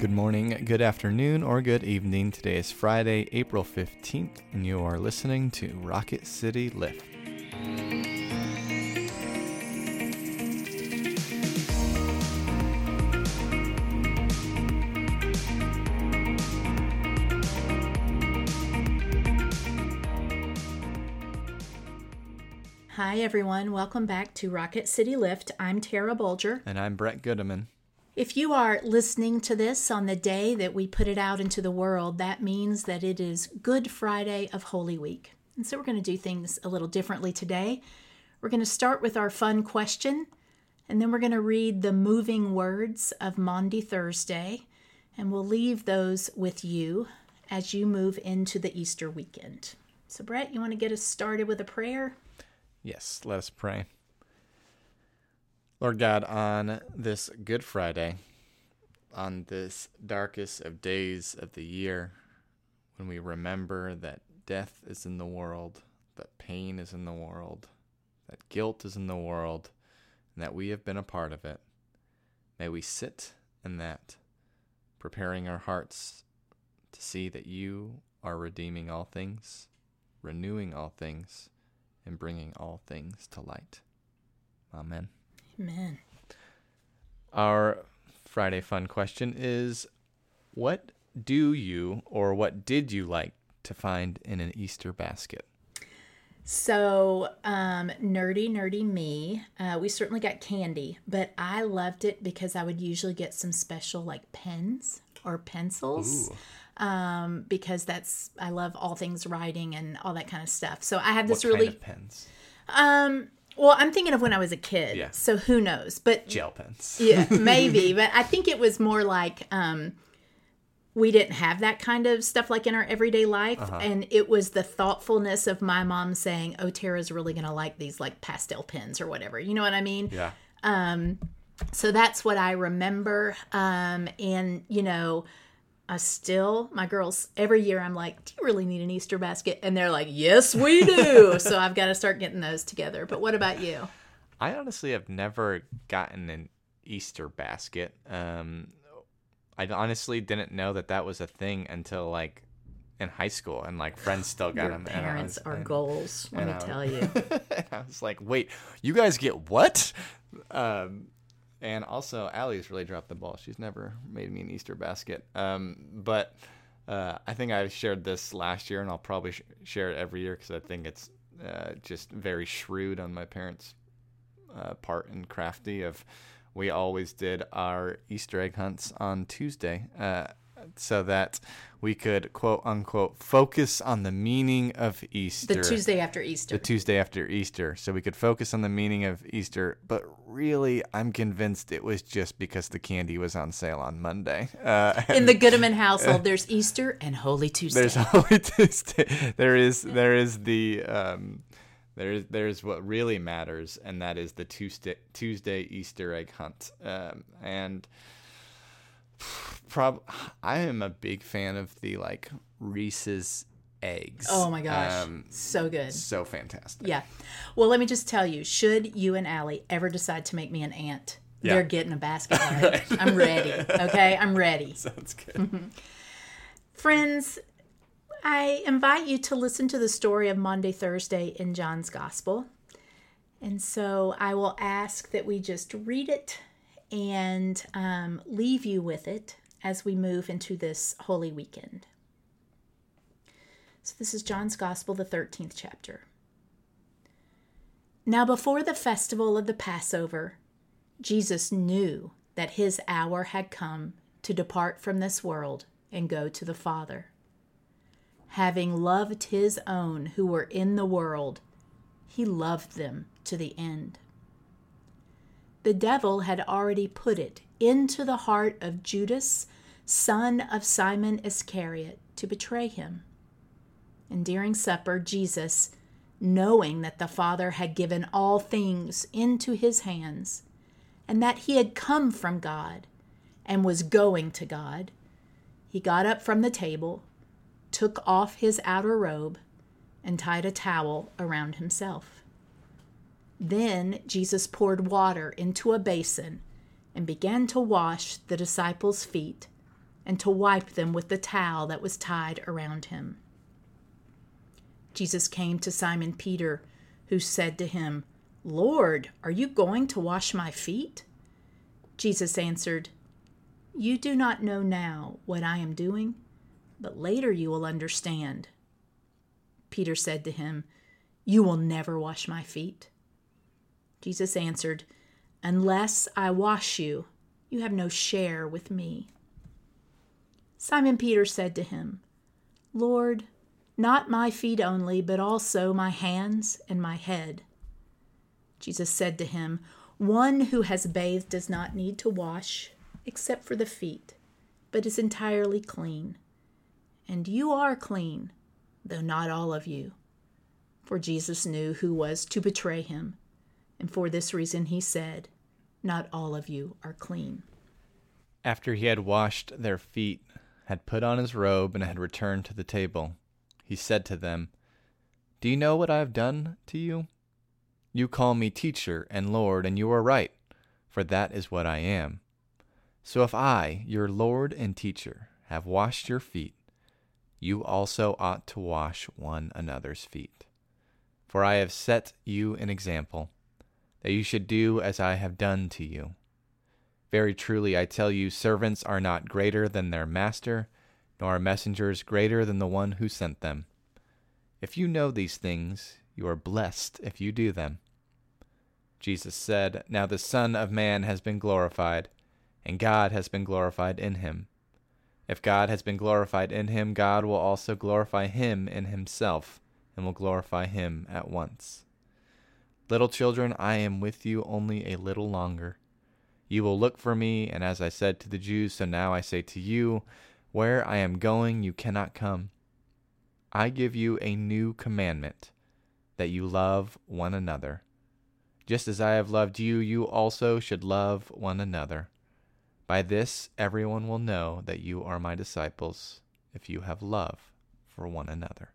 Good morning, good afternoon, or good evening. Today is Friday, April 15th, and you are listening to Rocket City Lift. Hi, everyone. Welcome back to Rocket City Lift. I'm Tara Bulger. And I'm Brett Goodman. If you are listening to this on the day that we put it out into the world, that means that it is Good Friday of Holy Week. And so we're going to do things a little differently today. We're going to start with our fun question, and then we're going to read the moving words of Maundy Thursday, and we'll leave those with you as you move into the Easter weekend. So, Brett, you want to get us started with a prayer? Yes, let us pray. Lord God, on this Good Friday, on this darkest of days of the year, when we remember that death is in the world, that pain is in the world, that guilt is in the world, and that we have been a part of it, may we sit in that, preparing our hearts to see that you are redeeming all things, renewing all things, and bringing all things to light. Amen. Amen. Our Friday fun question is What do you or what did you like to find in an Easter basket? So, um, nerdy, nerdy me. Uh, we certainly got candy, but I loved it because I would usually get some special like pens or pencils. Um, because that's I love all things writing and all that kind of stuff. So I have this what really kind of pens? um well, I'm thinking of when I was a kid. Yeah. So who knows? But Gel pens. yeah, maybe. But I think it was more like um, we didn't have that kind of stuff like in our everyday life, Uh-huh. and it was the thoughtfulness of my mom saying, "Oh, Tara's really gonna like these like pastel pens or whatever." You know what I mean? Yeah. Um, so that's what I remember. Um, and you know. I still, my girls, every year I'm like, do you really need an Easter basket? And they're like, yes, we do. so I've got to start getting those together. But what about you? I honestly have never gotten an Easter basket. Um, I honestly didn't know that that was a thing until like in high school, and like friends still got Your them. parents was- are and- goals, let me I- tell you. I was like, wait, you guys get what? Um, and also, Allie's really dropped the ball. She's never made me an Easter basket. Um, but uh, I think I shared this last year, and I'll probably sh- share it every year because I think it's uh, just very shrewd on my parents' uh, part and crafty. Of we always did our Easter egg hunts on Tuesday. So that we could quote unquote focus on the meaning of Easter The Tuesday after Easter. the Tuesday after Easter, so we could focus on the meaning of Easter. But really, I'm convinced it was just because the candy was on sale on Monday. Uh, In the Goodman household, there's Easter and Holy Tuesday. there's Holy Tuesday. There is there is the um, there is there's what really matters, and that is the Tuesday Tuesday Easter egg hunt. Um, and prob I am a big fan of the like Reese's eggs. oh my gosh, Um, so good. so fantastic. Yeah. Well, let me just tell you, should you and Allie ever decide to make me an aunt, Yeah. they're getting a basket. Right? I'm ready. Okay, I'm ready. Sounds good. Friends, I invite you to listen to the story of Maundy, Thursday in John's Gospel. And so I will ask that we just read it and um, leave you with it as we move into this Holy Weekend. So this is John's Gospel, the 13th chapter. Now, before the festival of the Passover, Jesus knew that his hour had come to depart from this world and go to the Father. Having loved his own who were in the world, he loved them to the end. The devil had already put it into the heart of Judas, son of Simon Iscariot, to betray him. And during supper, Jesus, knowing that the Father had given all things into his hands, and that he had come from God and was going to God, he got up from the table, took off his outer robe, and tied a towel around himself. Then Jesus poured water into a basin and began to wash the disciples' feet and to wipe them with the towel that was tied around him. Jesus came to Simon Peter, who said to him, Lord, are you going to wash my feet? Jesus answered, You do not know now what I am doing, but later you will understand. Peter said to him, You will never wash my feet. Jesus answered, Unless I wash you, you have no share with me. Simon Peter said to him, Lord, not my feet only, but also my hands and my head. Jesus said to him, One who has bathed does not need to wash except for the feet, but is entirely clean. And you are clean, though not all of you. For Jesus knew who was to betray him, and for this reason he said, Not all of you are clean. After he had washed their feet, had put on his robe, and had returned to the table, he said to them, Do you know what I have done to you? You call me teacher and Lord, and you are right, for that is what I am. So if I, your Lord and teacher, have washed your feet, you also ought to wash one another's feet. For I have set you an example, that you should do as I have done to you. Very truly I tell you, servants are not greater than their master, nor are messengers greater than the one who sent them. If you know these things, you are blessed if you do them. Jesus said, Now the Son of Man has been glorified, and God has been glorified in him. If God has been glorified in him, God will also glorify him in himself, and will glorify him at once. Little children, I am with you only a little longer. You will look for me, and as I said to the Jews, so now I say to you, Where I am going, you cannot come. I give you a new commandment, that you love one another. Just as I have loved you, you also should love one another. By this everyone will know that you are my disciples, if you have love for one another.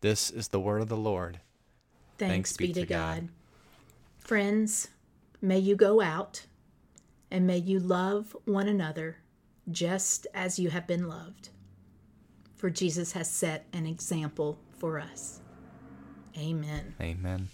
This is the word of the Lord. Thanks, Thanks be, be, to God. God. Friends, may you go out and may you love one another just as you have been loved. For Jesus has set an example for us. Amen. Amen.